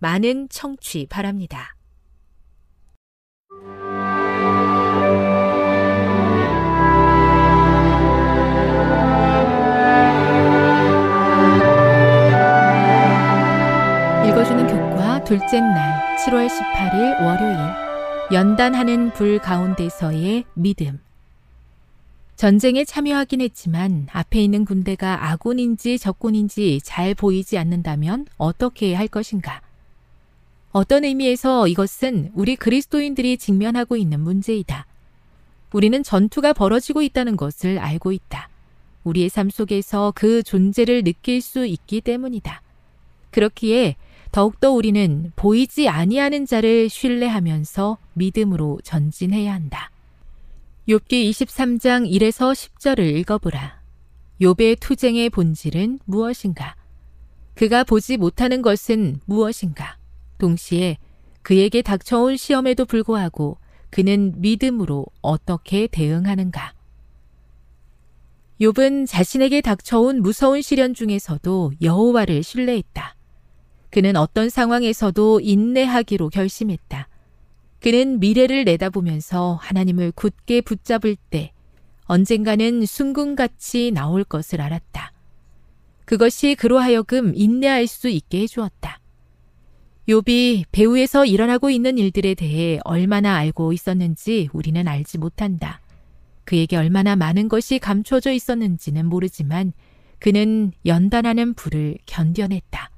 많은 청취 바랍니다. 읽어주는 교과 둘째 날 7월 18일 월요일 연단하는 불 가운데서의 믿음 전쟁에 참여하긴 했지만 앞에 있는 군대가 아군인지 적군인지 잘 보이지 않는다면 어떻게 할 것인가? 어떤 의미에서 이것은 우리 그리스도인들이 직면하고 있는 문제이다. 우리는 전투가 벌어지고 있다는 것을 알고 있다. 우리의 삶 속에서 그 존재를 느낄 수 있기 때문이다. 그렇기에 더욱더 우리는 보이지 아니하는 자를 신뢰하면서 믿음으로 전진해야 한다. 욥기 23장 1에서 10절을 읽어보라. 욥의 투쟁의 본질은 무엇인가? 그가 보지 못하는 것은 무엇인가? 동시에 그에게 닥쳐온 시험에도 불구하고 그는 믿음으로 어떻게 대응하는가? 욥은 자신에게 닥쳐온 무서운 시련 중에서도 여호와를 신뢰했다. 그는 어떤 상황에서도 인내하기로 결심했다. 그는 미래를 내다보면서 하나님을 굳게 붙잡을 때 언젠가는 순금같이 나올 것을 알았다. 그것이 그로 하여금 인내할 수 있게 해주었다. 욥이 배후에서 일어나고 있는 일들에 대해 얼마나 알고 있었는지 우리는 알지 못한다. 그에게 얼마나 많은 것이 감춰져 있었는지는 모르지만 그는 연단하는 불을 견뎌냈다.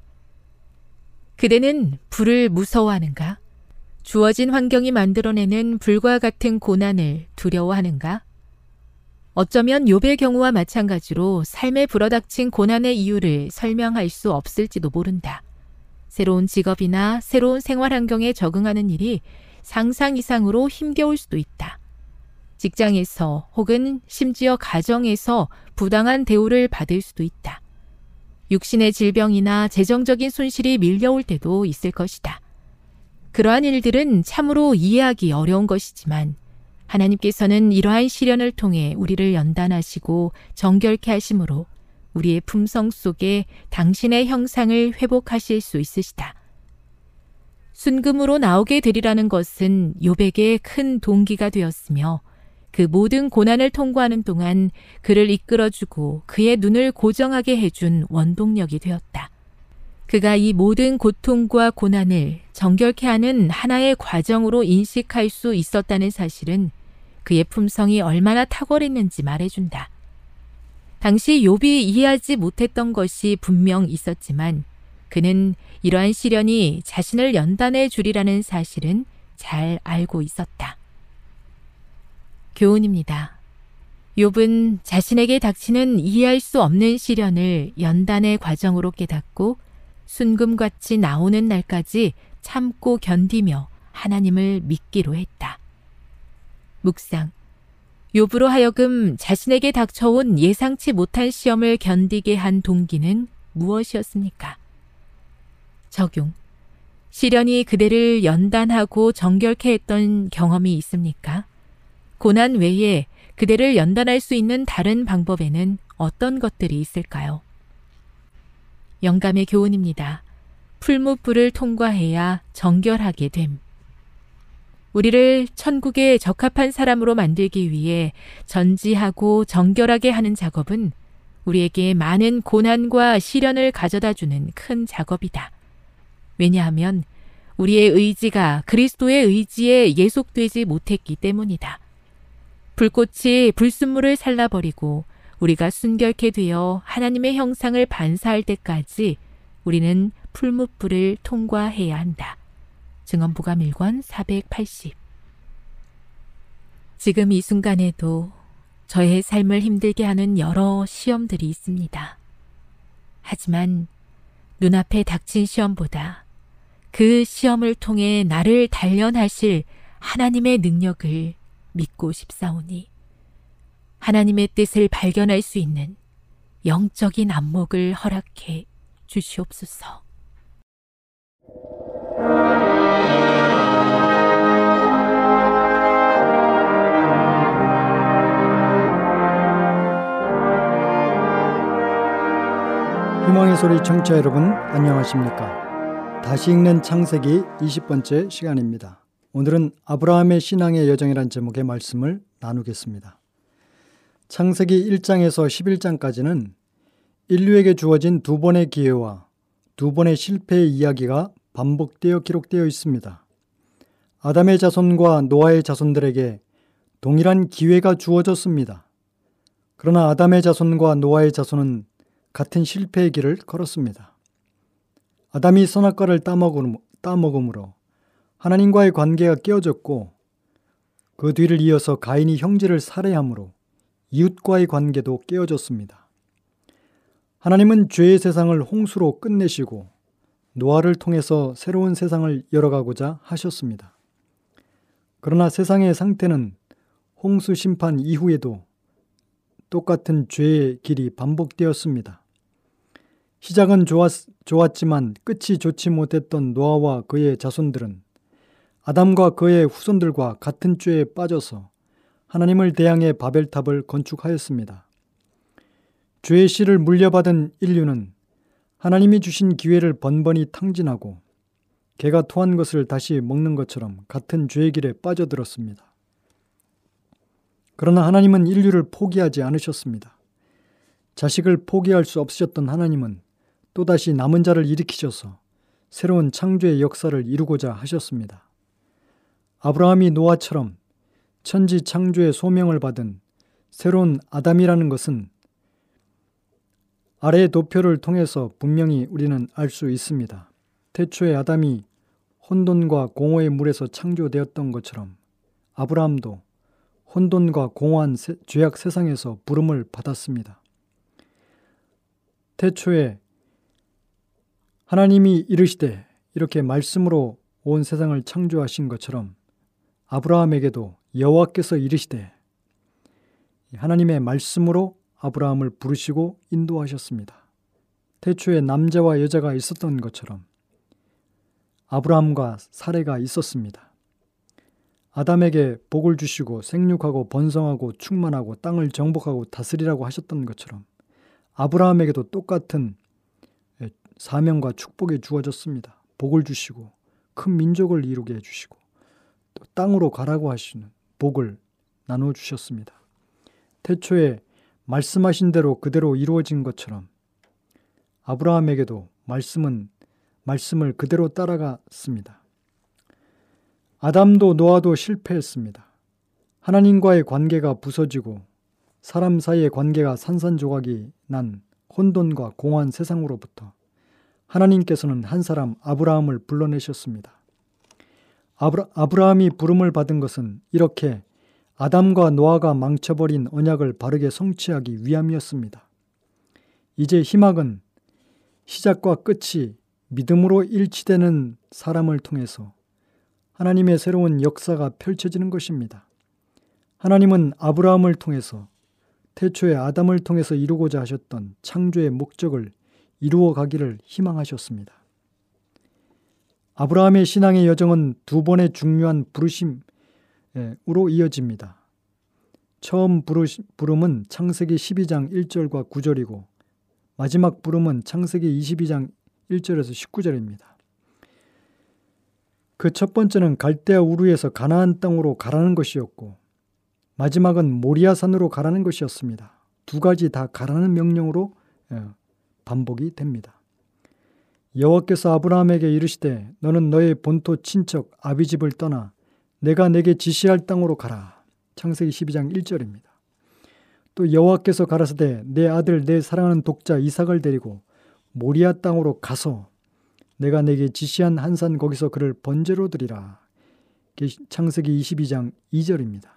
그대는 불을 무서워하는가? 주어진 환경이 만들어내는 불과 같은 고난을 두려워하는가? 어쩌면 욥의 경우와 마찬가지로 삶에 불어닥친 고난의 이유를 설명할 수 없을지도 모른다. 새로운 직업이나 새로운 생활 환경에 적응하는 일이 상상 이상으로 힘겨울 수도 있다. 직장에서 혹은 심지어 가정에서 부당한 대우를 받을 수도 있다. 육신의 질병이나 재정적인 손실이 밀려올 때도 있을 것이다. 그러한 일들은 참으로 이해하기 어려운 것이지만 하나님께서는 이러한 시련을 통해 우리를 연단하시고 정결케 하심으로 우리의 품성 속에 당신의 형상을 회복하실 수 있으시다. 순금으로 나오게 되리라는 것은 요백의 큰 동기가 되었으며 그 모든 고난을 통과하는 동안 그를 이끌어주고 그의 눈을 고정하게 해준 원동력이 되었다. 그가 이 모든 고통과 고난을 정결케 하는 하나의 과정으로 인식할 수 있었다는 사실은 그의 품성이 얼마나 탁월했는지 말해준다. 당시 욥이 이해하지 못했던 것이 분명 있었지만 그는 이러한 시련이 자신을 연단해 주리라는 사실은 잘 알고 있었다. 교훈입니다. 욥은 자신에게 닥치는 이해할 수 없는 시련을 연단의 과정으로 깨닫고 순금같이 나오는 날까지 참고 견디며 하나님을 믿기로 했다. 묵상. 욥으로 하여금 자신에게 닥쳐온 예상치 못한 시험을 견디게 한 동기는 무엇이었습니까? 적용. 시련이 그대를 연단하고 정결케 했던 경험이 있습니까? 고난 외에 그대를 연단할 수 있는 다른 방법에는 어떤 것들이 있을까요? 영감의 교훈입니다. 풀무불을 통과해야 정결하게 됨. 우리를 천국에 적합한 사람으로 만들기 위해 전지하고 정결하게 하는 작업은 우리에게 많은 고난과 시련을 가져다 주는 큰 작업이다. 왜냐하면 우리의 의지가 그리스도의 의지에 예속되지 못했기 때문이다. 불꽃이 불순물을 살라버리고 우리가 순결케 되어 하나님의 형상을 반사할 때까지 우리는 풀무불을 통과해야 한다. 증언부가 밀권 480 지금 이 순간에도 저의 삶을 힘들게 하는 여러 시험들이 있습니다. 하지만 눈앞에 닥친 시험보다 그 시험을 통해 나를 단련하실 하나님의 능력을 믿고 싶사오니 하나님의 뜻을 발견할 수 있는 영적인 안목을 허락해 주시옵소서. 희망의 소리 청취자 여러분 안녕하십니까? 다시 읽는 창세기 20번째 시간입니다. 오늘은 아브라함의 신앙의 여정이란 제목의 말씀을 나누겠습니다. 창세기 1장에서 11장까지는 인류에게 주어진 두 번의 기회와 두 번의 실패의 이야기가 반복되어 기록되어 있습니다. 아담의 자손과 노아의 자손들에게 동일한 기회가 주어졌습니다. 그러나 아담의 자손과 노아의 자손은 같은 실패의 길을 걸었습니다. 아담이 선악과를 따먹음으로 하나님과의 관계가 깨어졌고 그 뒤를 이어서 가인이 형제를 살해함으로 이웃과의 관계도 깨어졌습니다. 하나님은 죄의 세상을 홍수로 끝내시고 노아를 통해서 새로운 세상을 열어가고자 하셨습니다. 그러나 세상의 상태는 홍수 심판 이후에도 똑같은 죄의 길이 반복되었습니다. 시작은 좋았, 좋았지만 끝이 좋지 못했던 노아와 그의 자손들은 아담과 그의 후손들과 같은 죄에 빠져서 하나님을 대항해 바벨탑을 건축하였습니다. 죄의 씨를 물려받은 인류는 하나님이 주신 기회를 번번이 탕진하고 개가 토한 것을 다시 먹는 것처럼 같은 죄의 길에 빠져들었습니다. 그러나 하나님은 인류를 포기하지 않으셨습니다. 자식을 포기할 수 없으셨던 하나님은 또다시 남은 자를 일으키셔서 새로운 창조의 역사를 이루고자 하셨습니다. 아브라함이 노아처럼 천지 창조의 소명을 받은 새로운 아담이라는 것은 아래의 도표를 통해서 분명히 우리는 알 수 있습니다. 태초에 아담이 혼돈과 공허의 물에서 창조되었던 것처럼 아브라함도 혼돈과 공허한 죄악 세상에서 부름을 받았습니다. 태초에 하나님이 이르시되 이렇게 말씀으로 온 세상을 창조하신 것처럼 아브라함에게도 여호와께서 이르시되 하나님의 말씀으로 아브라함을 부르시고 인도하셨습니다. 태초에 남자와 여자가 있었던 것처럼 아브라함과 사례가 있었습니다. 아담에게 복을 주시고 생육하고 번성하고 충만하고 땅을 정복하고 다스리라고 하셨던 것처럼 아브라함에게도 똑같은 사명과 축복이 주어졌습니다. 복을 주시고 큰 민족을 이루게 해주시고 또 땅으로 가라고 하시는 복을 나누어 주셨습니다. 태초에 말씀하신 대로 그대로 이루어진 것처럼 아브라함에게도 말씀은 말씀을 그대로 따라갔습니다. 아담도 노아도 실패했습니다. 하나님과의 관계가 부서지고 사람 사이의 관계가 산산조각이 난 혼돈과 공허한 세상으로부터 하나님께서는 한 사람 아브라함을 불러내셨습니다. 아브라, 아브라함이 부름을 받은 것은 이렇게 아담과 노아가 망쳐버린 언약을 바르게 성취하기 위함이었습니다. 이제 희망은 시작과 끝이 믿음으로 일치되는 사람을 통해서 하나님의 새로운 역사가 펼쳐지는 것입니다. 하나님은 아브라함을 통해서 태초에 아담을 통해서 이루고자 하셨던 창조의 목적을 이루어 가기를 희망하셨습니다. 아브라함의 신앙의 여정은 두 번의 중요한 부르심으로 이어집니다. 처음 부름은 창세기 12장 1절과 9절이고 마지막 부름은 창세기 22장 1절에서 19절입니다. 그 첫 번째는 갈대아 우르에서 가나안 땅으로 가라는 것이었고 마지막은 모리아산으로 가라는 것이었습니다. 두 가지 다 가라는 명령으로 예, 반복이 됩니다. 여호와께서 아브라함에게 이르시되 너는 너의 본토 친척 아비집을 떠나 내가 내게 지시할 땅으로 가라. 창세기 12장 1절입니다. 또 여호와께서 가라사대 내 아들 내 사랑하는 독자 이삭을 데리고 모리아 땅으로 가서 내가 내게 지시한 한산 거기서 그를 번제로 드리라. 창세기 22장 2절입니다.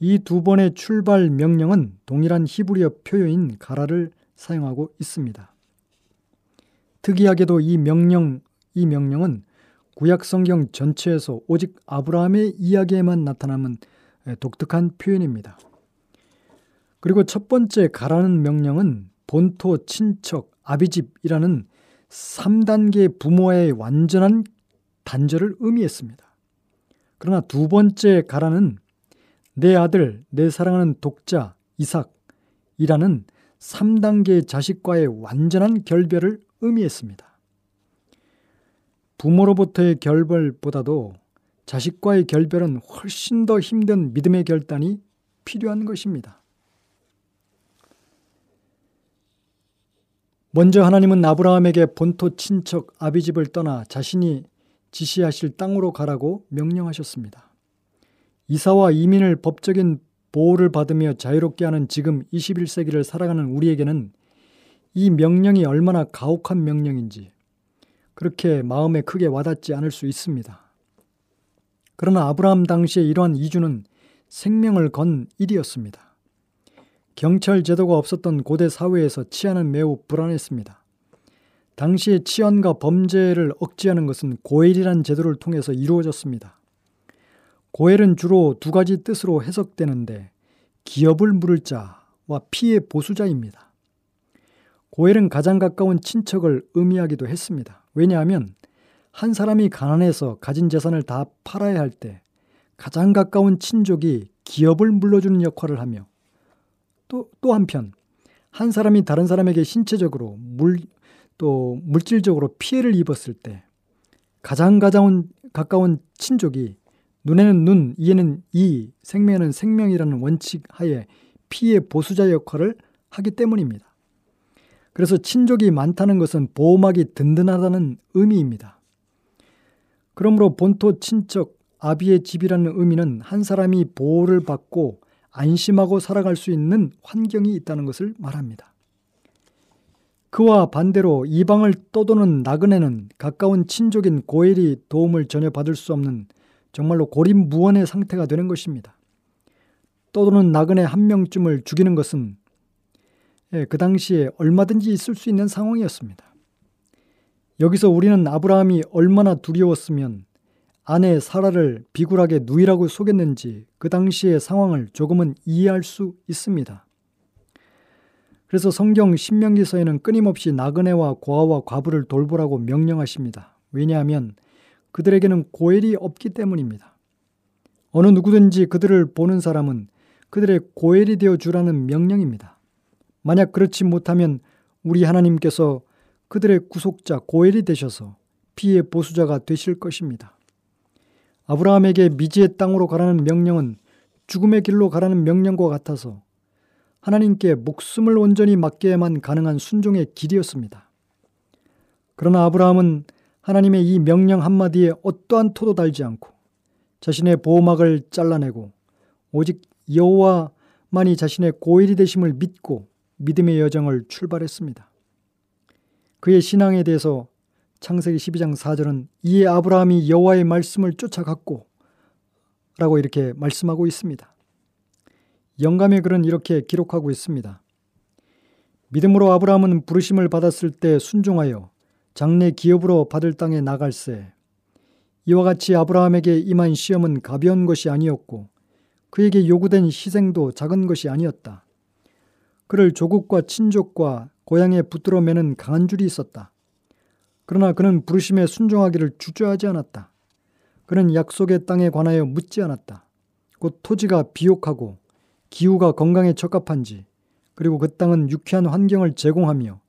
이 두 번의 출발 명령은 동일한 히브리어 표현인 가라를 사용하고 있습니다. 특이하게도 이 명령, 이 명령은 구약 성경 전체에서 오직 아브라함의 이야기에만 나타나는 독특한 표현입니다. 그리고 첫 번째 가라는 명령은 본토, 친척, 아비집이라는 3단계 부모의 완전한 단절을 의미했습니다. 그러나 두 번째 가라는 내 아들, 내 사랑하는 독자 이삭이라는 3단계 자식과의 완전한 결별을 의미했습니다. 부모로부터의 결별보다도 자식과의 결별은 훨씬 더 힘든 믿음의 결단이 필요한 것입니다. 먼저 하나님은 아브라함에게 본토 친척 아비집을 떠나 자신이 지시하실 땅으로 가라고 명령하셨습니다. 이사와 이민을 법적인 보호를 받으며 자유롭게 하는 지금 21세기를 살아가는 우리에게는 이 명령이 얼마나 가혹한 명령인지 그렇게 마음에 크게 와닿지 않을 수 있습니다. 그러나 아브라함 당시에 이러한 이주는 생명을 건 일이었습니다. 경찰 제도가 없었던 고대 사회에서 치안은 매우 불안했습니다. 당시의 치안과 범죄를 억제하는 것은 고엘이란 제도를 통해서 이루어졌습니다. 고엘은 주로 두 가지 뜻으로 해석되는데 기업을 물을 자와 피해 보수자입니다. 고엘은 가장 가까운 친척을 의미하기도 했습니다. 왜냐하면 한 사람이 가난해서 가진 재산을 다 팔아야 할 때 가장 가까운 친족이 기업을 물러주는 역할을 하며 또, 또 한편 한 사람이 다른 사람에게 신체적으로 물, 또 물질적으로 피해를 입었을 때 가장 가까운, 가까운 친족이 눈에는 눈, 이에는 이, 생명에는 생명이라는 원칙 하에 피해 보수자 역할을 하기 때문입니다. 그래서 친족이 많다는 것은 보호막이 든든하다는 의미입니다. 그러므로 본토 친척 아비의 집이라는 의미는 한 사람이 보호를 받고 안심하고 살아갈 수 있는 환경이 있다는 것을 말합니다. 그와 반대로 이방을 떠도는 나그네는 가까운 친족인 고엘이 도움을 전혀 받을 수 없는 정말로 고립무원의 상태가 되는 것입니다. 떠도는 나그네 한 명쯤을 죽이는 것은 예, 그 당시에 얼마든지 있을 수 있는 상황이었습니다. 여기서 우리는 아브라함이 얼마나 두려웠으면 아내 사라를 비굴하게 누이라고 속였는지 그 당시의 상황을 조금은 이해할 수 있습니다. 그래서 성경 신명기서에는 끊임없이 나그네와 고아와 과부를 돌보라고 명령하십니다. 왜냐하면 그들에게는 고엘이 없기 때문입니다. 어느 누구든지 그들을 보는 사람은 그들의 고엘이 되어 주라는 명령입니다. 만약 그렇지 못하면 우리 하나님께서 그들의 구속자 고엘이 되셔서 피의 보수자가 되실 것입니다. 아브라함에게 미지의 땅으로 가라는 명령은 죽음의 길로 가라는 명령과 같아서 하나님께 목숨을 온전히 맡겨야만 가능한 순종의 길이었습니다. 그러나 아브라함은 하나님의 이 명령 한마디에 어떠한 토도 달지 않고 자신의 보호막을 잘라내고 오직 여호와만이 자신의 고일이 되심을 믿고 믿음의 여정을 출발했습니다. 그의 신앙에 대해서 창세기 12장 4절은 이에 아브라함이 여호와의 말씀을 쫓아갔고 라고 이렇게 말씀하고 있습니다. 영감의 글은 이렇게 기록하고 있습니다. 믿음으로 아브라함은 부르심을 받았을 때 순종하여 장래 기업으로 받을 땅에 나갈새 이와 같이 아브라함에게 임한 시험은 가벼운 것이 아니었고 그에게 요구된 희생도 작은 것이 아니었다. 그를 조국과 친족과 고향에 붙들어 매는 강한 줄이 있었다. 그러나 그는 부르심에 순종하기를 주저하지 않았다. 그는 약속의 땅에 관하여 묻지 않았다. 곧 토지가 비옥하고 기후가 건강에 적합한지 그리고 그 땅은 유쾌한 환경을 제공하며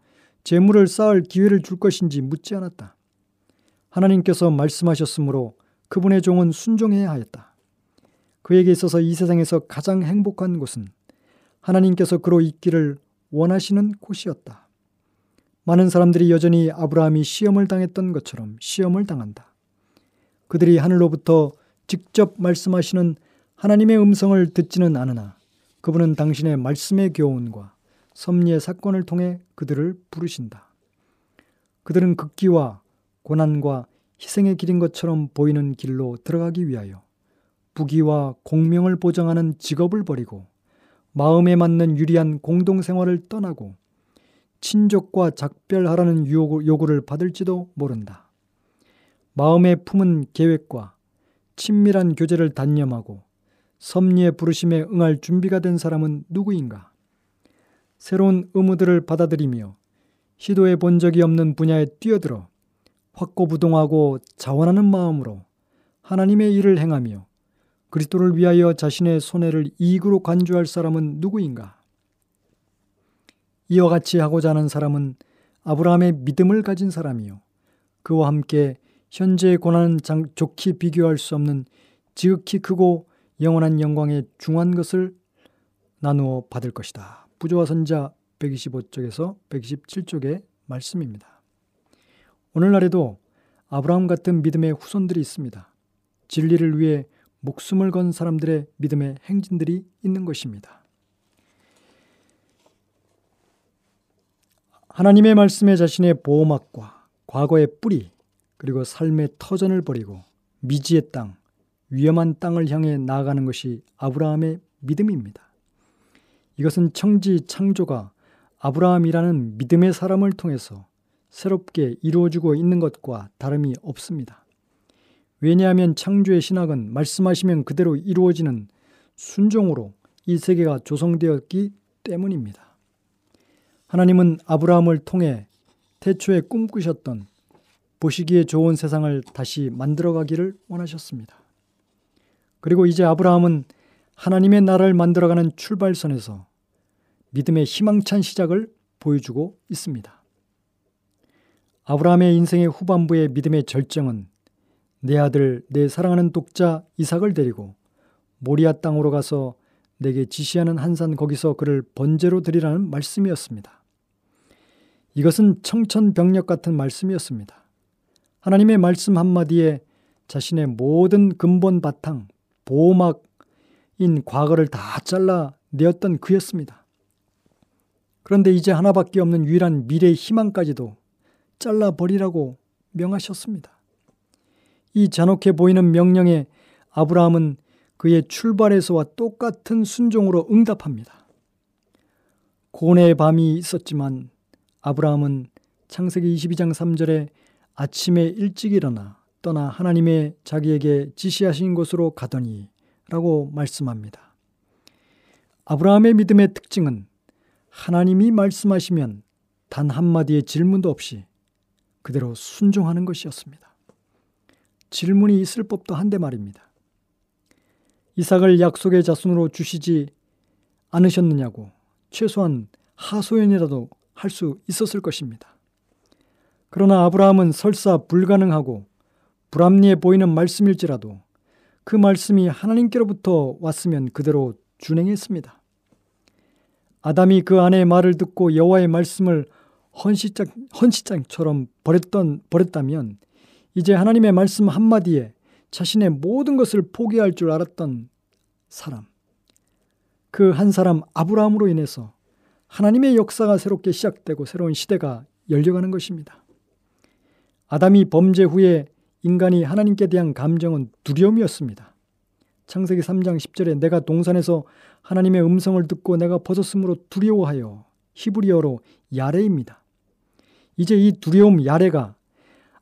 재물을 쌓을 기회를 줄 것인지 묻지 않았다. 하나님께서 말씀하셨으므로 그분의 종은 순종해야 하였다. 그에게 있어서 이 세상에서 가장 행복한 곳은 하나님께서 그로 있기를 원하시는 곳이었다. 많은 사람들이 여전히 아브라함이 시험을 당했던 것처럼 시험을 당한다. 그들이 하늘로부터 직접 말씀하시는 하나님의 음성을 듣지는 않으나 그분은 당신의 말씀의 교훈과 섭리의 사건을 통해 그들을 부르신다. 그들은 극기와 고난과 희생의 길인 것처럼 보이는 길로 들어가기 위하여 부귀와 공명을 보장하는 직업을 버리고 마음에 맞는 유리한 공동생활을 떠나고 친족과 작별하라는 요구를 받을지도 모른다. 마음에 품은 계획과 친밀한 교제를 단념하고 섭리의 부르심에 응할 준비가 된 사람은 누구인가? 새로운 의무들을 받아들이며 시도해 본 적이 없는 분야에 뛰어들어 확고부동하고 자원하는 마음으로 하나님의 일을 행하며 그리스도를 위하여 자신의 손해를 이익으로 간주할 사람은 누구인가? 이와 같이 하고자 하는 사람은 아브라함의 믿음을 가진 사람이요. 그와 함께 현재의 고난은 장, 좋게 비교할 수 없는 지극히 크고 영원한 영광의 중한 것을 나누어 받을 것이다. 부조와 선자 125쪽에서 127쪽의 말씀입니다. 오늘날에도 아브라함 같은 믿음의 후손들이 있습니다. 진리를 위해 목숨을 건 사람들의 믿음의 행진들이 있는 것입니다. 하나님의 말씀에 자신의 보호막과 과거의 뿌리 그리고 삶의 터전을 버리고 미지의 땅, 위험한 땅을 향해 나아가는 것이 아브라함의 믿음입니다. 이것은 청지 창조가 아브라함이라는 믿음의 사람을 통해서 새롭게 이루어지고 있는 것과 다름이 없습니다. 왜냐하면 창조의 신학은 말씀하시면 그대로 이루어지는 순종으로 이 세계가 조성되었기 때문입니다. 하나님은 아브라함을 통해 태초에 꿈꾸셨던 보시기에 좋은 세상을 다시 만들어가기를 원하셨습니다. 그리고 이제 아브라함은 하나님의 나라를 만들어가는 출발선에서 믿음의 희망찬 시작을 보여주고 있습니다. 아브라함의 인생의 후반부의 믿음의 절정은 내 아들, 내 사랑하는 독자 이삭을 데리고 모리아 땅으로 가서 내게 지시하는 한산 거기서 그를 번제로 드리라는 말씀이었습니다. 이것은 청천벽력 같은 말씀이었습니다. 하나님의 말씀 한마디에 자신의 모든 근본 바탕, 보호막 인 과거를 다 잘라 내었던 그였습니다. 그런데 이제 하나밖에 없는 유일한 미래의 희망까지도 잘라버리라고 명하셨습니다. 이 잔혹해 보이는 명령에 아브라함은 그의 출발에서와 똑같은 순종으로 응답합니다. 고뇌의 밤이 있었지만 아브라함은 창세기 22장 3절에 아침에 일찍 일어나 떠나 하나님의 자기에게 지시하신 곳으로 가더니 라고 말씀합니다. 아브라함의 믿음의 특징은 하나님이 말씀하시면 단 한마디의 질문도 없이 그대로 순종하는 것이었습니다. 질문이 있을 법도 한데 말입니다. 이삭을 약속의 자손으로 주시지 않으셨느냐고 최소한 하소연이라도 할 수 있었을 것입니다. 그러나 아브라함은 설사 불가능하고 불합리해 보이는 말씀일지라도 그 말씀이 하나님께로부터 왔으면 그대로 준행했습니다. 아담이 그 아내의 말을 듣고 여호와의 말씀을 헌시장, 헌시장처럼 버렸던, 버렸다면 이제 하나님의 말씀 한마디에 자신의 모든 것을 포기할 줄 알았던 사람. 그 한 사람 아브라함으로 인해서 하나님의 역사가 새롭게 시작되고 새로운 시대가 열려가는 것입니다. 아담이 범죄 후에 인간이 하나님께 대한 감정은 두려움이었습니다. 창세기 3장 10절에 내가 동산에서 하나님의 음성을 듣고 내가 벗었으므로 두려워하여 히브리어로 야레입니다. 이제 이 두려움 야레가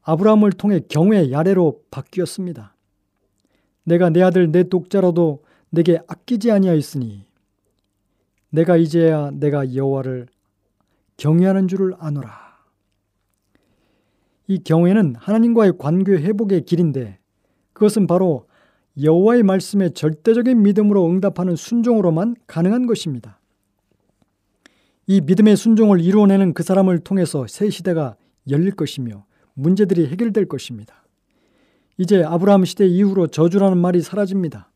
아브라함을 통해 경외 야레로 바뀌었습니다. 내가 내 아들 내 독자로도 내게 아끼지 아니하였으니 내가 이제야 내가 여호와를 경외하는 줄을 아노라. 이 경외는 하나님과의 관계 회복의 길인데 그것은 바로 여호와의 말씀에 절대적인 믿음으로 응답하는 순종으로만 가능한 것입니다. 이 믿음의 순종을 이루어내는 그 사람을 통해서 새 시대가 열릴 것이며 문제들이 해결될 것입니다. 이제 아브라함 시대 이후로 저주라는 말이 사라집니다.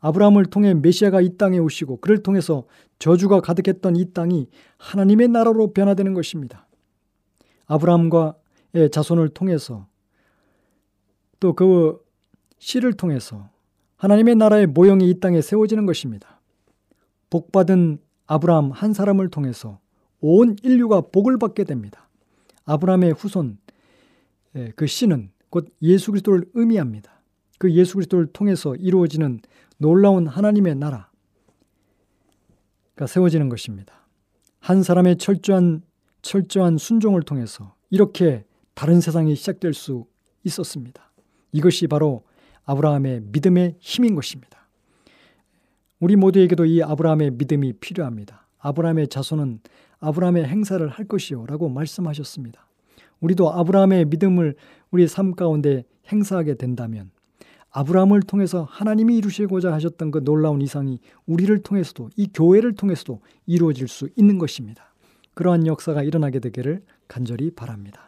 아브라함을 통해 메시아가 이 땅에 오시고 그를 통해서 저주가 가득했던 이 땅이 하나님의 나라로 변화되는 것입니다. 아브라함과의 자손을 통해서 또 그 씨를 통해서 하나님의 나라의 모형이 이 땅에 세워지는 것입니다. 복받은 아브라함 한 사람을 통해서 온 인류가 복을 받게 됩니다. 아브라함의 후손 그 씨는 곧 예수 그리스도를 의미합니다. 그 예수 그리스도를 통해서 이루어지는 놀라운 하나님의 나라가 세워지는 것입니다. 한 사람의 철저한 철저한 순종을 통해서 이렇게 다른 세상이 시작될 수 있었습니다. 이것이 바로 아브라함의 믿음의 힘인 것입니다. 우리 모두에게도 이 아브라함의 믿음이 필요합니다. 아브라함의 자손은 아브라함의 행사를 할 것이요 라고 말씀하셨습니다. 우리도 아브라함의 믿음을 우리 삶 가운데 행사하게 된다면 아브라함을 통해서 하나님이 이루시고자 하셨던 그 놀라운 이상이 우리를 통해서도 이 교회를 통해서도 이루어질 수 있는 것입니다. 그러한 역사가 일어나게 되기를 간절히 바랍니다.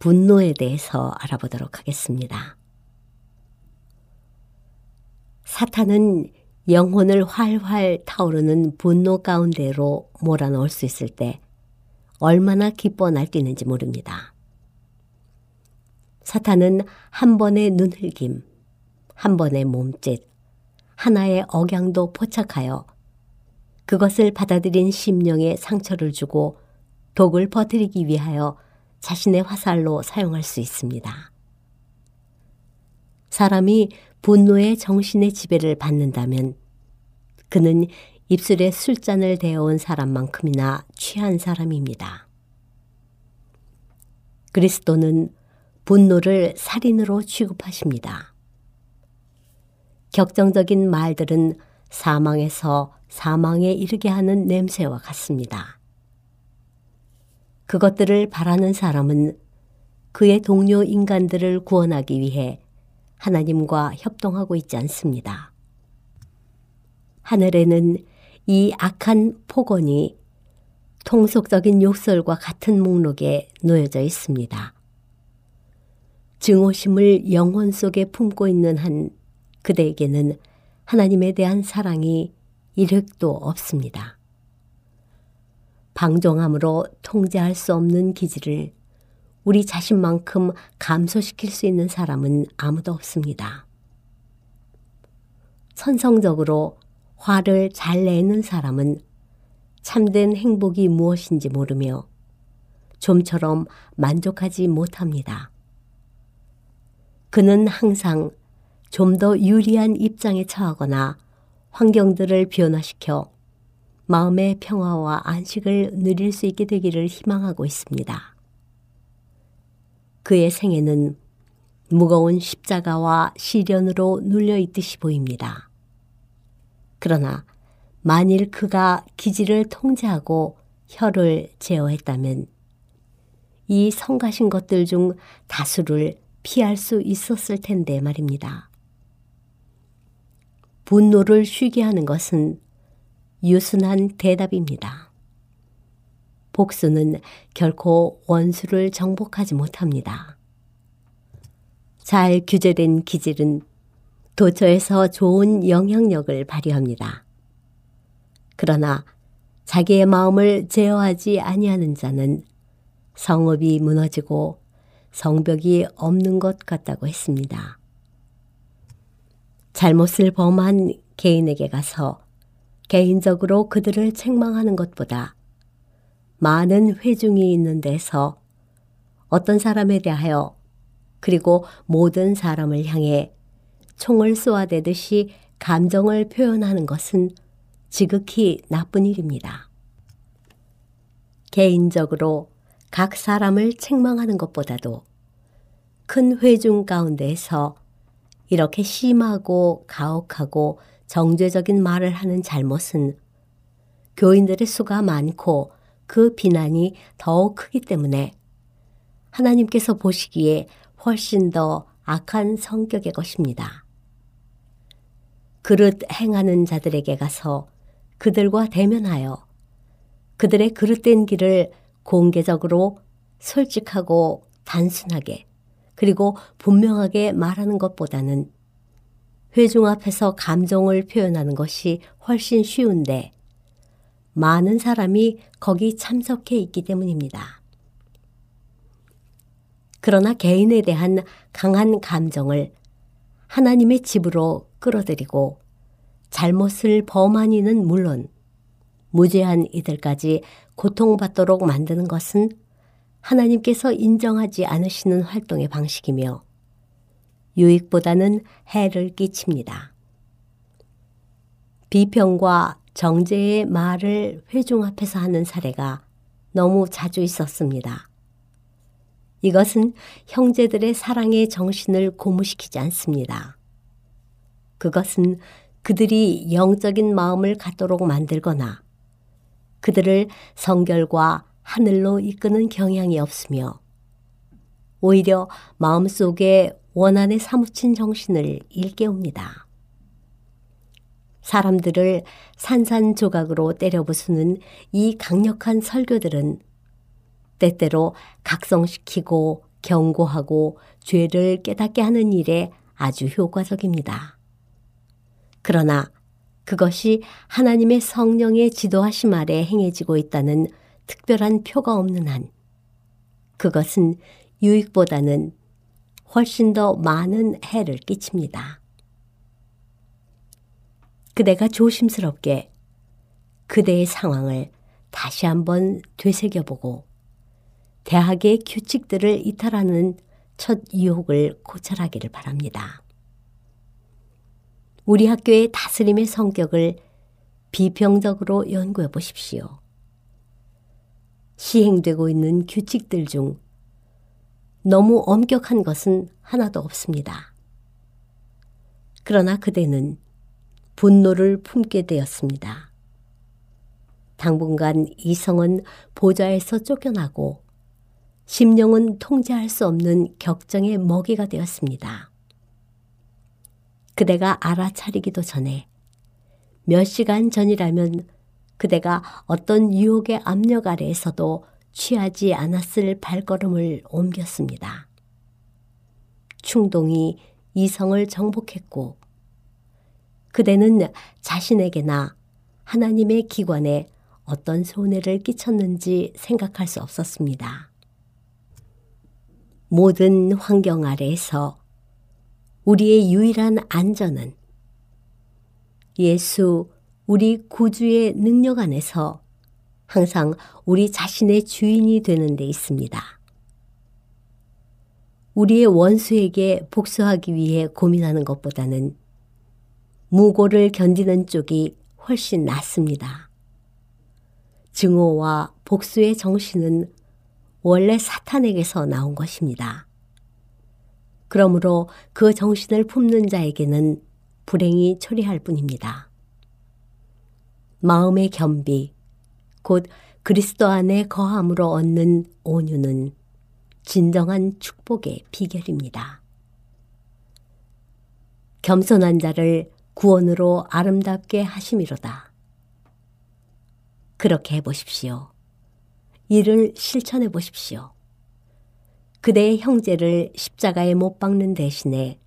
분노에 대해서 알아보도록 하겠습니다. 사탄은 영혼을 활활 타오르는 분노 가운데로 몰아넣을 수 있을 때 얼마나 기뻐 날뛰는지 모릅니다. 사탄은 한 번의 눈흘김, 한 번의 몸짓, 하나의 억양도 포착하여 그것을 받아들인 심령에 상처를 주고 독을 퍼뜨리기 위하여 자신의 화살로 사용할 수 있습니다. 사람이 분노의 정신의 지배를 받는다면 그는 입술에 술잔을 대어온 사람만큼이나 취한 사람입니다. 그리스도는 분노를 살인으로 취급하십니다. 격정적인 말들은 사망에서 사망에 이르게 하는 냄새와 같습니다. 그것들을 바라는 사람은 그의 동료 인간들을 구원하기 위해 하나님과 협동하고 있지 않습니다. 하늘에는 이 악한 폭언이 통속적인 욕설과 같은 목록에 놓여져 있습니다. 증오심을 영혼 속에 품고 있는 한 그대에게는 하나님에 대한 사랑이 일획도 없습니다. 방종함으로 통제할 수 없는 기질을 우리 자신만큼 감소시킬 수 있는 사람은 아무도 없습니다. 선성적으로 화를 잘 내는 사람은 참된 행복이 무엇인지 모르며 좀처럼 만족하지 못합니다. 그는 항상 좀 더 유리한 입장에 처하거나 환경들을 변화시켜 마음의 평화와 안식을 누릴 수 있게 되기를 희망하고 있습니다. 그의 생애는 무거운 십자가와 시련으로 눌려 있듯이 보입니다. 그러나 만일 그가 기지를 통제하고 혀를 제어했다면 이 성가신 것들 중 다수를 피할 수 있었을 텐데 말입니다. 분노를 쉬게 하는 것은 유순한 대답입니다. 복수는 결코 원수를 정복하지 못합니다. 잘 규제된 기질은 도처에서 좋은 영향력을 발휘합니다. 그러나 자기의 마음을 제어하지 아니하는 자는 성읍이 무너지고 성벽이 없는 것 같다고 했습니다. 잘못을 범한 개인에게 가서 개인적으로 그들을 책망하는 것보다 많은 회중이 있는 데서 어떤 사람에 대하여 그리고 모든 사람을 향해 총을 쏘아대듯이 감정을 표현하는 것은 지극히 나쁜 일입니다. 개인적으로 각 사람을 책망하는 것보다도 큰 회중 가운데에서 이렇게 심하고 가혹하고 정죄적인 말을 하는 잘못은 교인들의 수가 많고 그 비난이 더욱 크기 때문에 하나님께서 보시기에 훨씬 더 악한 성격의 것입니다. 그릇 행하는 자들에게 가서 그들과 대면하여 그들의 그릇된 길을 공개적으로 솔직하고 단순하게 그리고 분명하게 말하는 것보다는 회중 앞에서 감정을 표현하는 것이 훨씬 쉬운데 많은 사람이 거기 참석해 있기 때문입니다. 그러나 개인에 대한 강한 감정을 하나님의 집으로 끌어들이고 잘못을 범한 이는 물론 무죄한 이들까지 고통받도록 만드는 것은 하나님께서 인정하지 않으시는 활동의 방식이며 유익보다는 해를 끼칩니다. 비평과 정제의 말을 회중 앞에서 하는 사례가 너무 자주 있었습니다. 이것은 형제들의 사랑의 정신을 고무시키지 않습니다. 그것은 그들이 영적인 마음을 갖도록 만들거나 그들을 성결과 하늘로 이끄는 경향이 없으며 오히려 마음속에 원한에 사무친 정신을 일깨웁니다. 사람들을 산산조각으로 때려부수는 이 강력한 설교들은 때때로 각성시키고 경고하고 죄를 깨닫게 하는 일에 아주 효과적입니다. 그러나 그것이 하나님의 성령의 지도하심 아래 행해지고 있다는 특별한 표가 없는 한 그것은 유익보다는 훨씬 더 많은 해를 끼칩니다. 그대가 조심스럽게 그대의 상황을 다시 한번 되새겨보고 대학의 규칙들을 이탈하는 첫 유혹을 고찰하기를 바랍니다. 우리 학교의 다스림의 성격을 비평적으로 연구해 보십시오. 시행되고 있는 규칙들 중 너무 엄격한 것은 하나도 없습니다. 그러나 그대는 분노를 품게 되었습니다. 당분간 이성은 보좌에서 쫓겨나고 심령은 통제할 수 없는 격정의 먹이가 되었습니다. 그대가 알아차리기도 전에 몇 시간 전이라면 그대가 어떤 유혹의 압력 아래에서도 취하지 않았을 발걸음을 옮겼습니다. 충동이 이성을 정복했고 그대는 자신에게나 하나님의 기관에 어떤 손해를 끼쳤는지 생각할 수 없었습니다. 모든 환경 아래에서 우리의 유일한 안전은 예수 우리 구주의 능력 안에서 항상 우리 자신의 주인이 되는 데 있습니다. 우리의 원수에게 복수하기 위해 고민하는 것보다는 무고를 견디는 쪽이 훨씬 낫습니다. 증오와 복수의 정신은 원래 사탄에게서 나온 것입니다. 그러므로 그 정신을 품는 자에게는 불행이 초래할 뿐입니다. 마음의 겸비, 곧 그리스도 안에 거함으로 얻는 온유는 진정한 축복의 비결입니다. 겸손한 자를 구원으로 아름답게 하심이로다. 그렇게 해보십시오. 이를 실천해 보십시오. 그대의 형제를 십자가에 못 박는 대신에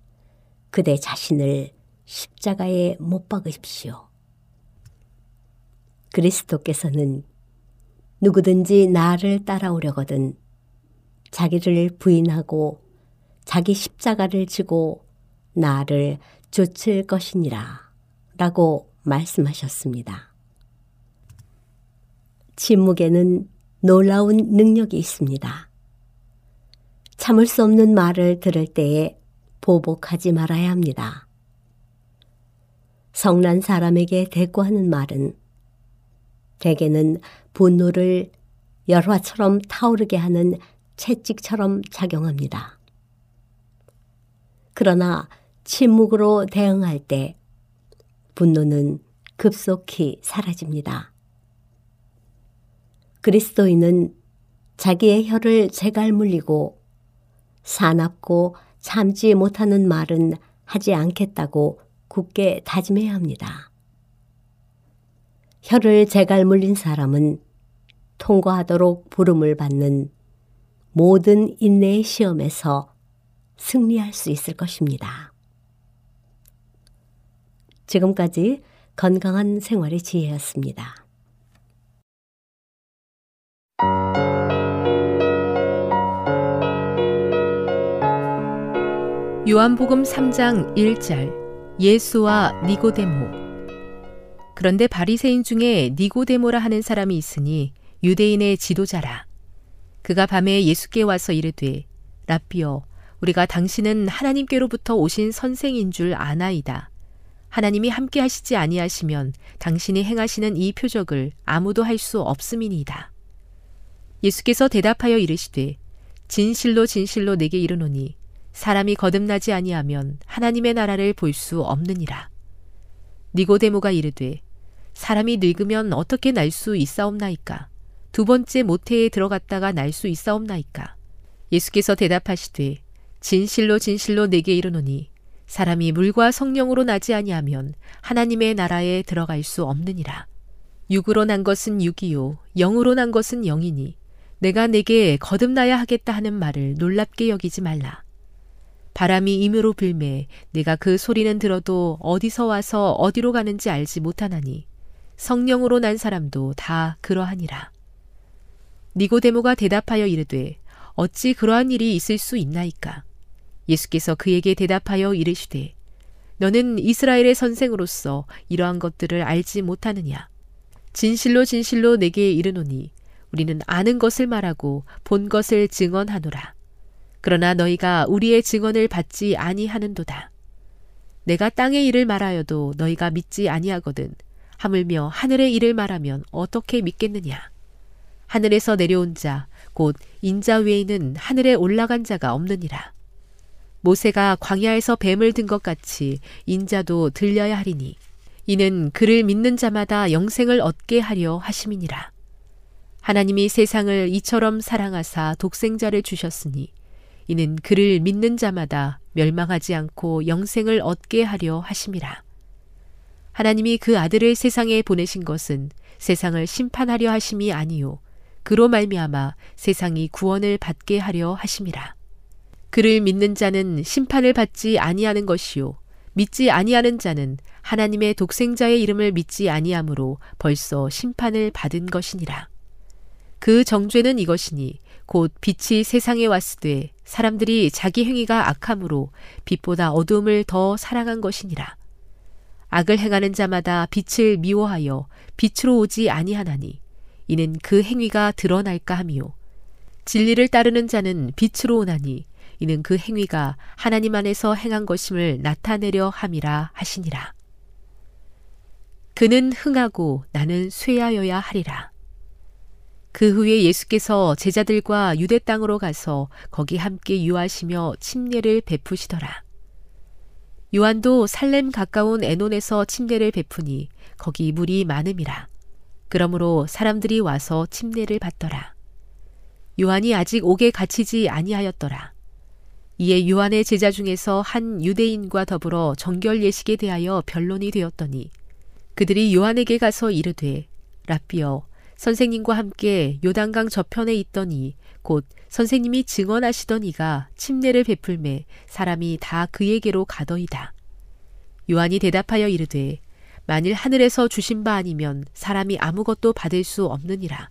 그대 자신을 십자가에 못 박으십시오. 그리스도께서는 누구든지 나를 따라오려거든 자기를 부인하고 자기 십자가를 지고 나를 쫓을 것이니라 라고 말씀하셨습니다. 침묵에는 놀라운 능력이 있습니다. 참을 수 없는 말을 들을 때에 보복하지 말아야 합니다. 성난 사람에게 대꾸하는 말은 대개는 분노를 열화처럼 타오르게 하는 채찍처럼 작용합니다. 그러나 침묵으로 대응할 때 분노는 급속히 사라집니다. 그리스도인은 자기의 혀를 제갈 물리고 사납고 참지 못하는 말은 하지 않겠다고 굳게 다짐해야 합니다. 혀를 제갈 물린 사람은 통과하도록 부름을 받는 모든 인내의 시험에서 승리할 수 있을 것입니다. 지금까지 건강한 생활의 지혜였습니다. 요한복음 3장 1절 예수와 니고데모 그런데 바리새인 중에 니고데모라 하는 사람이 있으니 유대인의 지도자라. 그가 밤에 예수께 와서 이르되 라비어 우리가 당신은 하나님께로부터 오신 선생인 줄 아나이다. 하나님이 함께 하시지 아니하시면 당신이 행하시는 이 표적을 아무도 할 수 없음이니이다. 예수께서 대답하여 이르시되 진실로 진실로 내게 이르노니 사람이 거듭나지 아니하면 하나님의 나라를 볼 수 없느니라. 니고데모가 이르되 사람이 늙으면 어떻게 날 수 있사옵나이까? 두 번째 모태에 들어갔다가 날 수 있사옵나이까? 예수께서 대답하시되 진실로 진실로 내게 이르노니 사람이 물과 성령으로 나지 아니하면 하나님의 나라에 들어갈 수 없느니라. 육으로 난 것은 육이요 영으로 난 것은 영이니 내가 내게 거듭나야 하겠다 하는 말을 놀랍게 여기지 말라. 바람이 임으로 불매 내가 그 소리는 들어도 어디서 와서 어디로 가는지 알지 못하나니 성령으로 난 사람도 다 그러하니라. 니고데모가 대답하여 이르되 어찌 그러한 일이 있을 수 있나이까? 예수께서 그에게 대답하여 이르시되 너는 이스라엘의 선생으로서 이러한 것들을 알지 못하느냐? 진실로 진실로 내게 이르노니 우리는 아는 것을 말하고 본 것을 증언하노라. 그러나 너희가 우리의 증언을 받지 아니하는도다. 내가 땅의 일을 말하여도 너희가 믿지 아니하거든. 하물며 하늘의 일을 말하면 어떻게 믿겠느냐? 하늘에서 내려온 자, 곧 인자 외에는 하늘에 올라간 자가 없느니라. 모세가 광야에서 뱀을 든 것 같이 인자도 들려야 하리니 이는 그를 믿는 자마다 영생을 얻게 하려 하심이니라. 하나님이 세상을 이처럼 사랑하사 독생자를 주셨으니 이는 그를 믿는 자마다 멸망하지 않고 영생을 얻게 하려 하심이라. 하나님이 그 아들을 세상에 보내신 것은 세상을 심판하려 하심이 아니요 그로 말미암아 세상이 구원을 받게 하려 하심이라. 그를 믿는 자는 심판을 받지 아니하는 것이요 믿지 아니하는 자는 하나님의 독생자의 이름을 믿지 아니하므로 벌써 심판을 받은 것이니라. 그 정죄는 이것이니 곧 빛이 세상에 왔으되 사람들이 자기 행위가 악함으로 빛보다 어둠을 더 사랑한 것이니라. 악을 행하는 자마다 빛을 미워하여 빛으로 오지 아니하나니 이는 그 행위가 드러날까 함이요. 진리를 따르는 자는 빛으로 오나니 이는 그 행위가 하나님 안에서 행한 것임을 나타내려 함이라 하시니라. 그는 흥하고 나는 쇠하여야 하리라. 그 후에 예수께서 제자들과 유대 땅으로 가서 거기 함께 유하시며 침례를 베푸시더라. 요한도 살렘 가까운 에논에서 침례를 베푸니 거기 물이 많음이라. 그러므로 사람들이 와서 침례를 받더라. 요한이 아직 옥에 갇히지 아니하였더라. 이에 요한의 제자 중에서 한 유대인과 더불어 정결 예식에 대하여 변론이 되었더니 그들이 요한에게 가서 이르되 라비어 선생님과 함께 요단강 저편에 있더니 곧 선생님이 증언하시던 이가 침례를 베풀매 사람이 다 그에게로 가더이다. 요한이 대답하여 이르되 만일 하늘에서 주신 바 아니면 사람이 아무것도 받을 수 없느니라.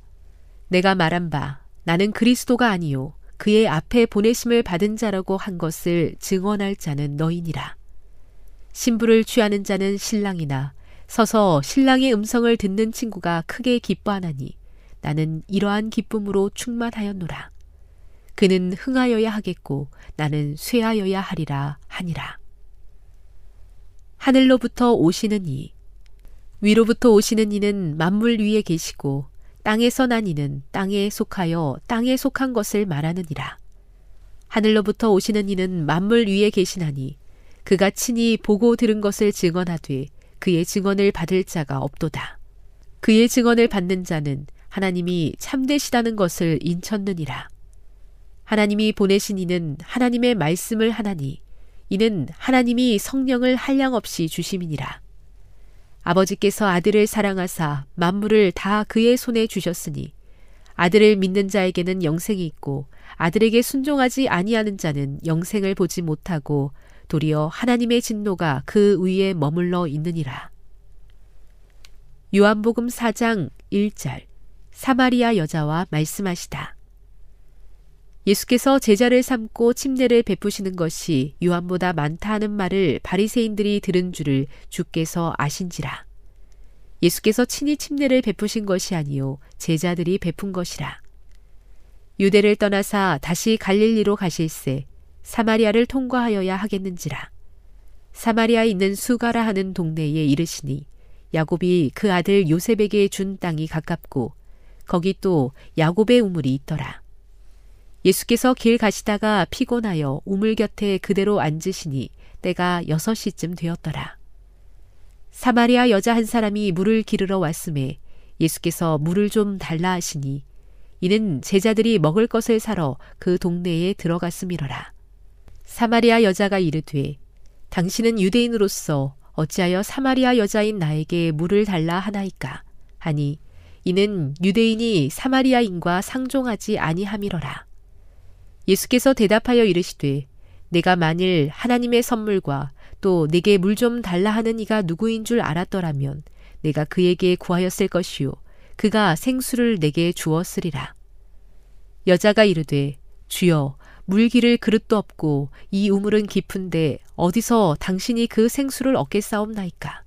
내가 말한 바 나는 그리스도가 아니요 그의 앞에 보내심을 받은 자라고 한 것을 증언할 자는 너희니라. 신부를 취하는 자는 신랑이나 서서 신랑의 음성을 듣는 친구가 크게 기뻐하나니 나는 이러한 기쁨으로 충만하였노라. 그는 흥하여야 하겠고 나는 쇠하여야 하리라 하니라. 하늘로부터 오시는 이 위로부터 오시는 이는 만물 위에 계시고 땅에서 난 이는 땅에 속하여 땅에 속한 것을 말하느니라. 하늘로부터 오시는 이는 만물 위에 계시나니 그가 친히 보고 들은 것을 증언하되 그의 증언을 받을 자가 없도다. 그의 증언을 받는 자는 하나님이 참되시다는 것을 인쳤느니라. 하나님이 보내신 이는 하나님의 말씀을 하나니 이는 하나님이 성령을 한량 없이 주심이니라. 아버지께서 아들을 사랑하사 만물을 다 그의 손에 주셨으니 아들을 믿는 자에게는 영생이 있고 아들에게 순종하지 아니하는 자는 영생을 보지 못하고 도리어 하나님의 진노가 그 위에 머물러 있느니라. 요한복음 4장 1절 사마리아 여자와 말씀하시다. 예수께서 제자를 삼고 침례를 베푸시는 것이 요한보다 많다 하는 말을 바리새인들이 들은 줄을 주께서 아신지라. 예수께서 친히 침례를 베푸신 것이 아니요 제자들이 베푼 것이라. 유대를 떠나사 다시 갈릴리로 가실새 사마리아를 통과하여야 하겠는지라. 사마리아에 있는 수가라 하는 동네에 이르시니 야곱이 그 아들 요셉에게 준 땅이 가깝고 거기 또 야곱의 우물이 있더라. 예수께서 길 가시다가 피곤하여 우물 곁에 그대로 앉으시니 때가 여섯 시쯤 되었더라. 사마리아 여자 한 사람이 물을 기르러 왔음에 예수께서 물을 좀 달라 하시니 이는 제자들이 먹을 것을 사러 그 동네에 들어갔음이러라. 사마리아 여자가 이르되 당신은 유대인으로서 어찌하여 사마리아 여자인 나에게 물을 달라 하나이까 하니 이는 유대인이 사마리아인과 상종하지 아니함이러라. 예수께서 대답하여 이르시되 내가 만일 하나님의 선물과 또 내게 물 좀 달라 하는 이가 누구인 줄 알았더라면 내가 그에게 구하였을 것이요 그가 생수를 내게 주었으리라. 여자가 이르되 주여 물기를 그릇도 없고 이 우물은 깊은데 어디서 당신이 그 생수를 얻겠사옵나이까.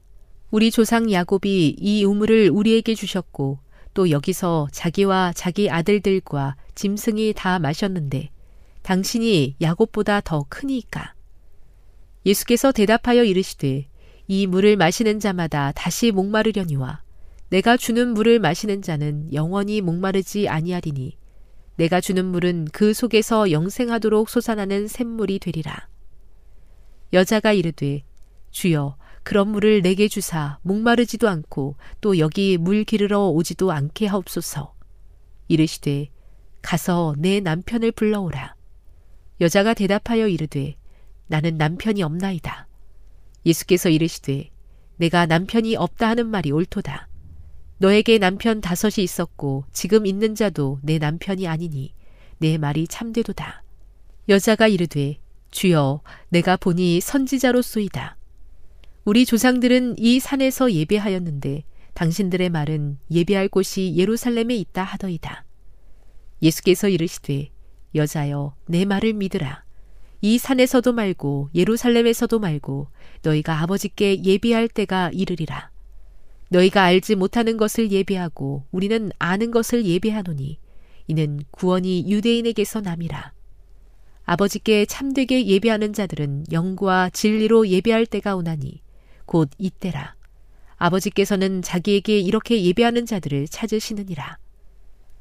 우리 조상 야곱이 이 우물을 우리에게 주셨고 또 여기서 자기와 자기 아들들과 짐승이 다 마셨는데 당신이 야곱보다 더 크니까. 예수께서 대답하여 이르시되 이 물을 마시는 자마다 다시 목마르려니와 내가 주는 물을 마시는 자는 영원히 목마르지 아니하리니 내가 주는 물은 그 속에서 영생하도록 솟아나는 샘물이 되리라. 여자가 이르되 주여 그런 물을 내게 주사 목마르지도 않고 또 여기 물 기르러 오지도 않게 하옵소서. 이르시되 가서 내 남편을 불러오라. 여자가 대답하여 이르되 나는 남편이 없나이다. 예수께서 이르시되 내가 남편이 없다 하는 말이 옳도다. 너에게 남편 다섯이 있었고 지금 있는 자도 내 남편이 아니니 내 말이 참되도다. 여자가 이르되 주여 내가 보니 선지자로 쏘이다. 우리 조상들은 이 산에서 예배하였는데 당신들의 말은 예배할 곳이 예루살렘에 있다 하더이다. 예수께서 이르시되 여자여 내 말을 믿으라. 이 산에서도 말고 예루살렘에서도 말고 너희가 아버지께 예비할 때가 이르리라. 너희가 알지 못하는 것을 예비하고 우리는 아는 것을 예비하노니 이는 구원이 유대인에게서 남이라. 아버지께 참되게 예배하는 자들은 영과 진리로 예배할 때가 오나니 곧 이때라. 아버지께서는 자기에게 이렇게 예배하는 자들을 찾으시느니라.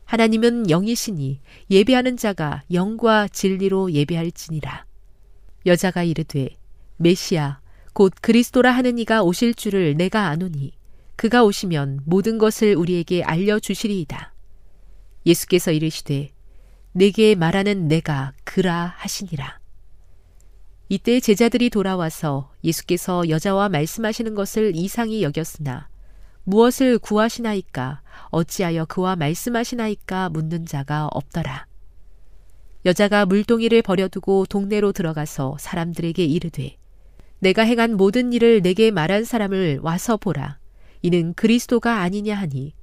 하나님은 영이시니 예배하는 자가 영과 진리로 예배할지니라. 여자가 이르되 메시아 곧 그리스도라 하는 이가 오실 줄을 내가 아노니 그가 오시면 모든 것을 우리에게 알려 주시리이다. 예수께서 이르시되 내게 말하는 내가 그라 하시니라. 이때 제자들이 돌아와서 예수께서 여자와 말씀하시는 것을 이상히 여겼으나 무엇을 구하시나이까 어찌하여 그와 말씀하시나이까 묻는 자가 없더라. 여자가 물동이를 버려두고 동네로 들어가서 사람들에게 이르되 내가 행한 모든 일을 내게 말한 사람을 와서 보라. 이는 그리스도가 아니냐 하니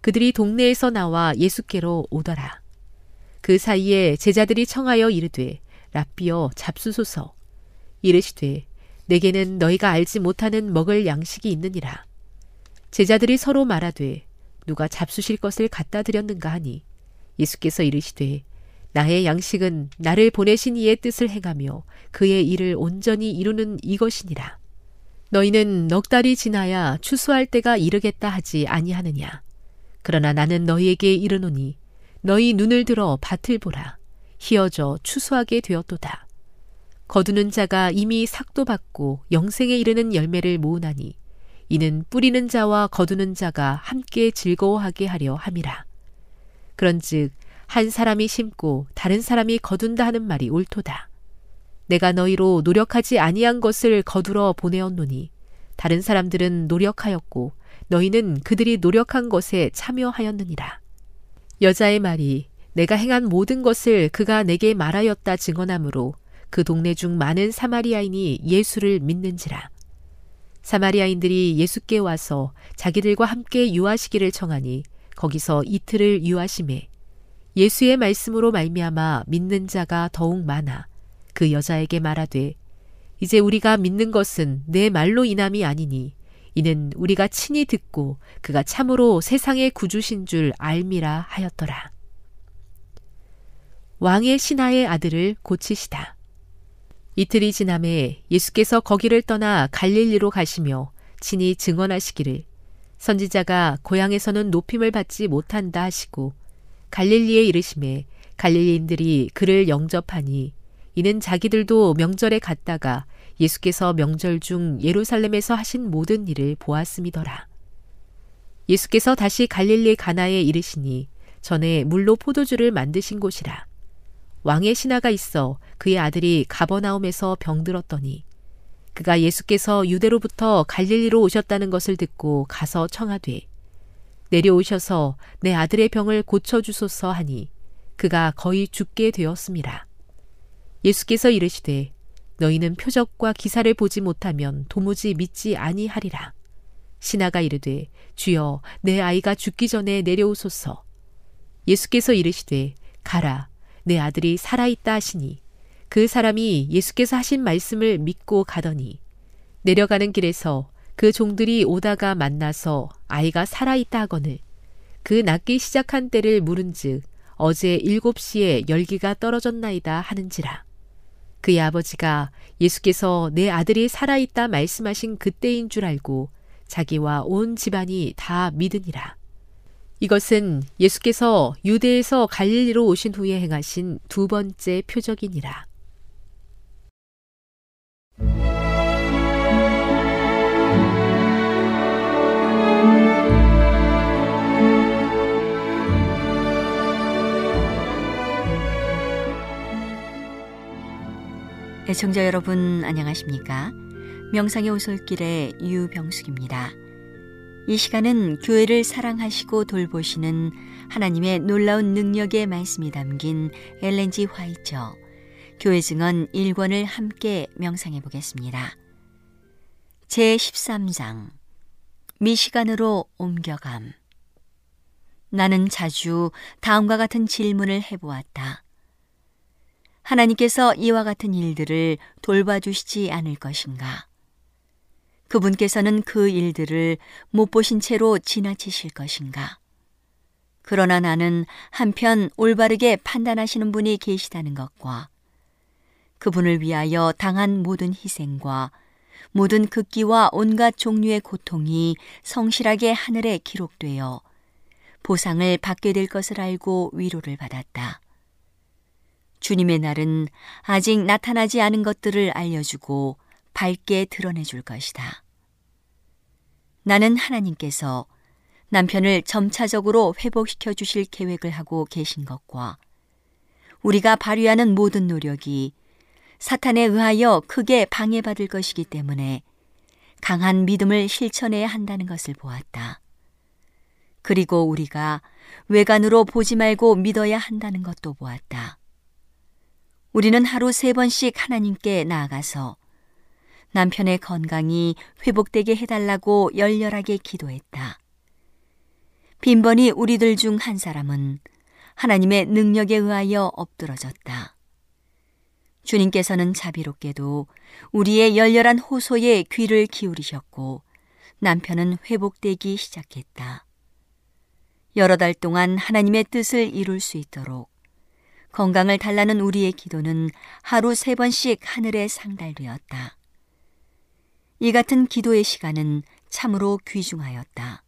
그들이 동네에서 나와 예수께로 오더라. 그 사이에 제자들이 청하여 이르되 랍비여 잡수소서 이르시되 내게는 너희가 알지 못하는 먹을 양식이 있느니라. 제자들이 서로 말하되 누가 잡수실 것을 갖다 드렸는가 하니 예수께서 이르시되 나의 양식은 나를 보내신 이의 뜻을 행하며 그의 일을 온전히 이루는 이것이니라. 너희는 넉 달이 지나야 추수할 때가 이르겠다 하지 아니하느냐. 그러나 나는 너희에게 이르노니 너희 눈을 들어 밭을 보라. 희어져 추수하게 되었도다. 거두는 자가 이미 삭도 받고 영생에 이르는 열매를 모으나니 이는 뿌리는 자와 거두는 자가 함께 즐거워하게 하려 함이라. 그런즉 한 사람이 심고 다른 사람이 거둔다 하는 말이 옳도다. 내가 너희로 노력하지 아니한 것을 거두러 보내었노니 다른 사람들은 노력하였고 너희는 그들이 노력한 것에 참여하였느니라. 여자의 말이 내가 행한 모든 것을 그가 내게 말하였다 증언하므로 그 동네 중 많은 사마리아인이 예수를 믿는지라. 사마리아인들이 예수께 와서 자기들과 함께 유하시기를 청하니 거기서 이틀을 유하심에 예수의 말씀으로 말미암아 믿는 자가 더욱 많아 그 여자에게 말하되 이제 우리가 믿는 것은 내 말로 인함이 아니니 이는 우리가 친히 듣고 그가 참으로 세상의 구주신 줄 알미라 하였더라. 왕의 신하의 아들을 고치시다. 이틀이 지남에 예수께서 거기를 떠나 갈릴리로 가시며 친히 증언하시기를 선지자가 고향에서는 높임을 받지 못한다 하시고 갈릴리에 이르심에 갈릴리인들이 그를 영접하니 이는 자기들도 명절에 갔다가 예수께서 명절 중 예루살렘에서 하신 모든 일을 보았음이더라. 예수께서 다시 갈릴리 가나에 이르시니 전에 물로 포도주를 만드신 곳이라. 왕의 신하가 있어 그의 아들이 가버나움에서 병들었더니 그가 예수께서 유대로부터 갈릴리로 오셨다는 것을 듣고 가서 청하되 내려오셔서 내 아들의 병을 고쳐 주소서 하니 그가 거의 죽게 되었습니다. 예수께서 이르시되 너희는 표적과 기사를 보지 못하면 도무지 믿지 아니하리라. 신하가 이르되 주여 내 아이가 죽기 전에 내려오소서. 예수께서 이르시되 가라 내 아들이 살아있다 하시니 그 사람이 예수께서 하신 말씀을 믿고 가더니 내려가는 길에서 그 종들이 오다가 만나서 아이가 살아있다 하거늘 그 낫기 시작한 때를 물은즉 어제 일곱 시에 열기가 떨어졌나이다 하는지라. 그의 아버지가 예수께서 내 아들이 살아있다 말씀하신 그때인 줄 알고 자기와 온 집안이 다 믿으니라. 이것은 예수께서 유대에서 갈릴리로 오신 후에 행하신 두 번째 표적이니라. 애청자 여러분 안녕하십니까? 명상의 오솔길의 유병숙입니다. 이 시간은 교회를 사랑하시고 돌보시는 하나님의 놀라운 능력의 말씀이 담긴 엘렌지 화이처 교회 증언 1권을 함께 명상해 보겠습니다. 제 13장 미시간으로 옮겨감 나는 자주 다음과 같은 질문을 해보았다. 하나님께서 이와 같은 일들을 돌봐주시지 않을 것인가? 그분께서는 그 일들을 못 보신 채로 지나치실 것인가? 그러나 나는 한편 올바르게 판단하시는 분이 계시다는 것과 그분을 위하여 당한 모든 희생과 모든 극기와 온갖 종류의 고통이 성실하게 하늘에 기록되어 보상을 받게 될 것을 알고 위로를 받았다. 주님의 날은 아직 나타나지 않은 것들을 알려주고 밝게 드러내 줄 것이다. 나는 하나님께서 남편을 점차적으로 회복시켜 주실 계획을 하고 계신 것과 우리가 발휘하는 모든 노력이 사탄에 의하여 크게 방해받을 것이기 때문에 강한 믿음을 실천해야 한다는 것을 보았다. 그리고 우리가 외관으로 보지 말고 믿어야 한다는 것도 보았다. 우리는 하루 세 번씩 하나님께 나아가서 남편의 건강이 회복되게 해달라고 열렬하게 기도했다. 빈번히 우리들 중 한 사람은 하나님의 능력에 의하여 엎드러졌다. 주님께서는 자비롭게도 우리의 열렬한 호소에 귀를 기울이셨고 남편은 회복되기 시작했다. 여러 달 동안 하나님의 뜻을 이룰 수 있도록 건강을 달라는 우리의 기도는 하루 세 번씩 하늘에 상달되었다. 이 같은 기도의 시간은 참으로 귀중하였다.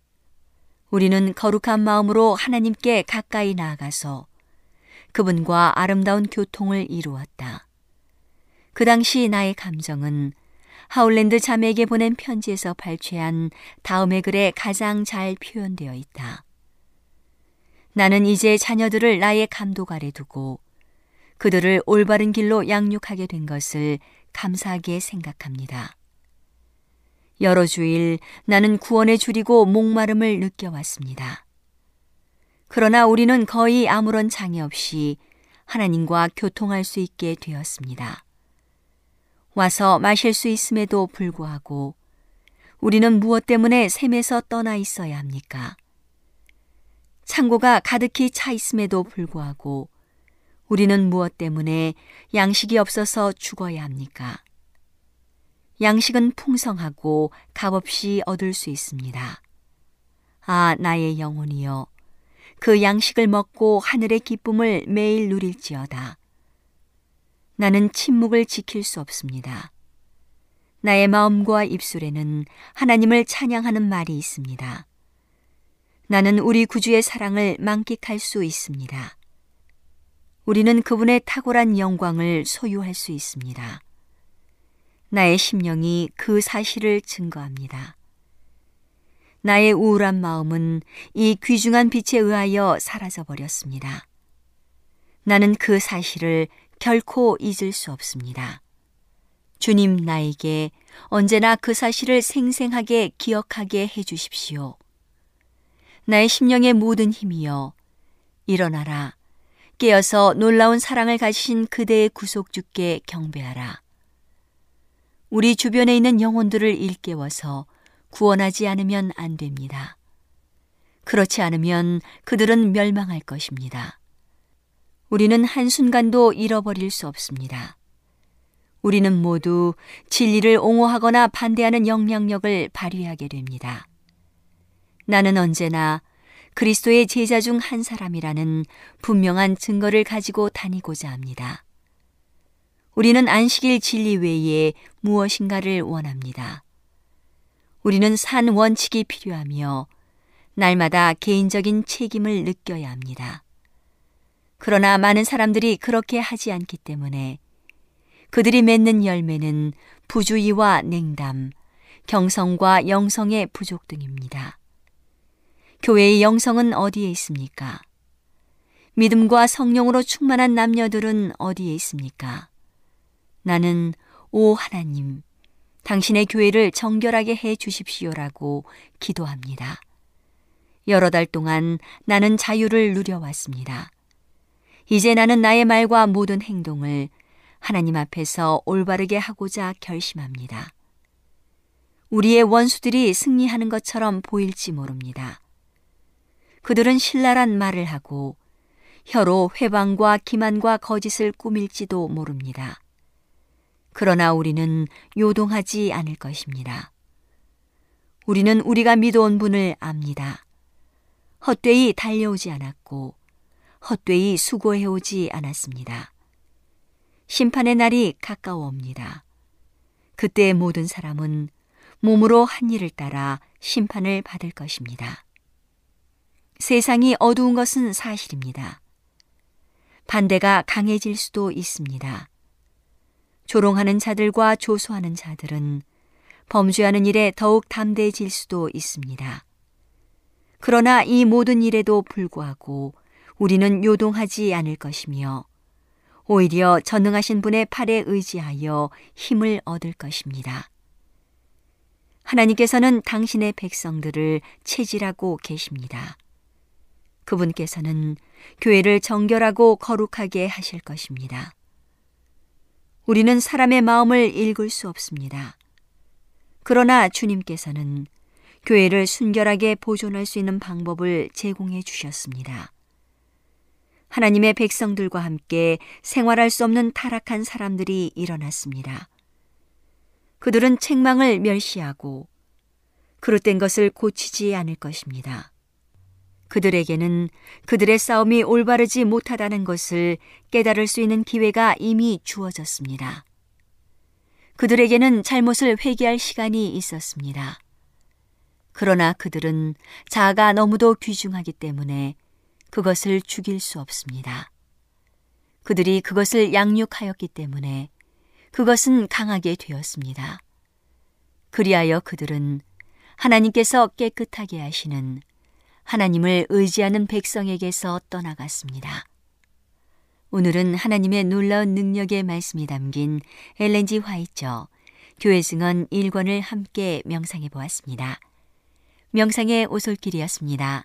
우리는 거룩한 마음으로 하나님께 가까이 나아가서 그분과 아름다운 교통을 이루었다. 그 당시 나의 감정은 하울랜드 자매에게 보낸 편지에서 발췌한 다음의 글에 가장 잘 표현되어 있다. 나는 이제 자녀들을 나의 감독 아래 두고 그들을 올바른 길로 양육하게 된 것을 감사하게 생각합니다. 여러 주일 나는 구원에 줄이고 목마름을 느껴왔습니다. 그러나 우리는 거의 아무런 장애 없이 하나님과 교통할 수 있게 되었습니다. 와서 마실 수 있음에도 불구하고 우리는 무엇 때문에 샘에서 떠나 있어야 합니까? 창고가 가득히 차 있음에도 불구하고 우리는 무엇 때문에 양식이 없어서 죽어야 합니까? 양식은 풍성하고 값없이 얻을 수 있습니다. 아, 나의 영혼이여. 그 양식을 먹고 하늘의 기쁨을 매일 누릴지어다. 나는 침묵을 지킬 수 없습니다. 나의 마음과 입술에는 하나님을 찬양하는 말이 있습니다. 나는 우리 구주의 사랑을 만끽할 수 있습니다. 우리는 그분의 탁월한 영광을 소유할 수 있습니다. 나의 심령이 그 사실을 증거합니다. 나의 우울한 마음은 이 귀중한 빛에 의하여 사라져 버렸습니다. 나는 그 사실을 결코 잊을 수 없습니다. 주님 나에게 언제나 그 사실을 생생하게 기억하게 해 주십시오. 나의 심령의 모든 힘이여 일어나라. 깨어서 놀라운 사랑을 가지신 그대의 구속주께 경배하라. 우리 주변에 있는 영혼들을 일깨워서 구원하지 않으면 안 됩니다. 그렇지 않으면 그들은 멸망할 것입니다. 우리는 한순간도 잃어버릴 수 없습니다. 우리는 모두 진리를 옹호하거나 반대하는 영향력을 발휘하게 됩니다. 나는 언제나 그리스도의 제자 중 한 사람이라는 분명한 증거를 가지고 다니고자 합니다. 우리는 안식일 진리 외에 무엇인가를 원합니다. 우리는 산 원칙이 필요하며 날마다 개인적인 책임을 느껴야 합니다. 그러나 많은 사람들이 그렇게 하지 않기 때문에 그들이 맺는 열매는 부주의와 냉담, 경성과 영성의 부족 등입니다. 교회의 영성은 어디에 있습니까? 믿음과 성령으로 충만한 남녀들은 어디에 있습니까? 나는 오 하나님, 당신의 교회를 정결하게 해 주십시오라고 기도합니다. 여러 달 동안 나는 자유를 누려왔습니다. 이제 나는 나의 말과 모든 행동을 하나님 앞에서 올바르게 하고자 결심합니다. 우리의 원수들이 승리하는 것처럼 보일지 모릅니다. 그들은 신랄한 말을 하고 혀로 회방과 기만과 거짓을 꾸밀지도 모릅니다. 그러나 우리는 요동하지 않을 것입니다. 우리는 우리가 믿어온 분을 압니다. 헛되이 달려오지 않았고 헛되이 수고해오지 않았습니다. 심판의 날이 가까워옵니다. 그때 모든 사람은 몸으로 한 일을 따라 심판을 받을 것입니다. 세상이 어두운 것은 사실입니다. 반대가 강해질 수도 있습니다. 조롱하는 자들과 조소하는 자들은 범죄하는 일에 더욱 담대해질 수도 있습니다. 그러나 이 모든 일에도 불구하고 우리는 요동하지 않을 것이며 오히려 전능하신 분의 팔에 의지하여 힘을 얻을 것입니다. 하나님께서는 당신의 백성들을 체질하고 계십니다. 그분께서는 교회를 정결하고 거룩하게 하실 것입니다. 우리는 사람의 마음을 읽을 수 없습니다. 그러나 주님께서는 교회를 순결하게 보존할 수 있는 방법을 제공해 주셨습니다. 하나님의 백성들과 함께 생활할 수 없는 타락한 사람들이 일어났습니다. 그들은 책망을 멸시하고 그릇된 것을 고치지 않을 것입니다. 그들에게는 그들의 싸움이 올바르지 못하다는 것을 깨달을 수 있는 기회가 이미 주어졌습니다. 그들에게는 잘못을 회개할 시간이 있었습니다. 그러나 그들은 자아가 너무도 귀중하기 때문에 그것을 죽일 수 없습니다. 그들이 그것을 양육하였기 때문에 그것은 강하게 되었습니다. 그리하여 그들은 하나님께서 깨끗하게 하시는 하나님을 의지하는 백성에게서 떠나갔습니다. 오늘은 하나님의 놀라운 능력의 말씀이 담긴 엘렌지 화이처 교회 증언 1권을 함께 명상해 보았습니다. 명상의 오솔길이었습니다.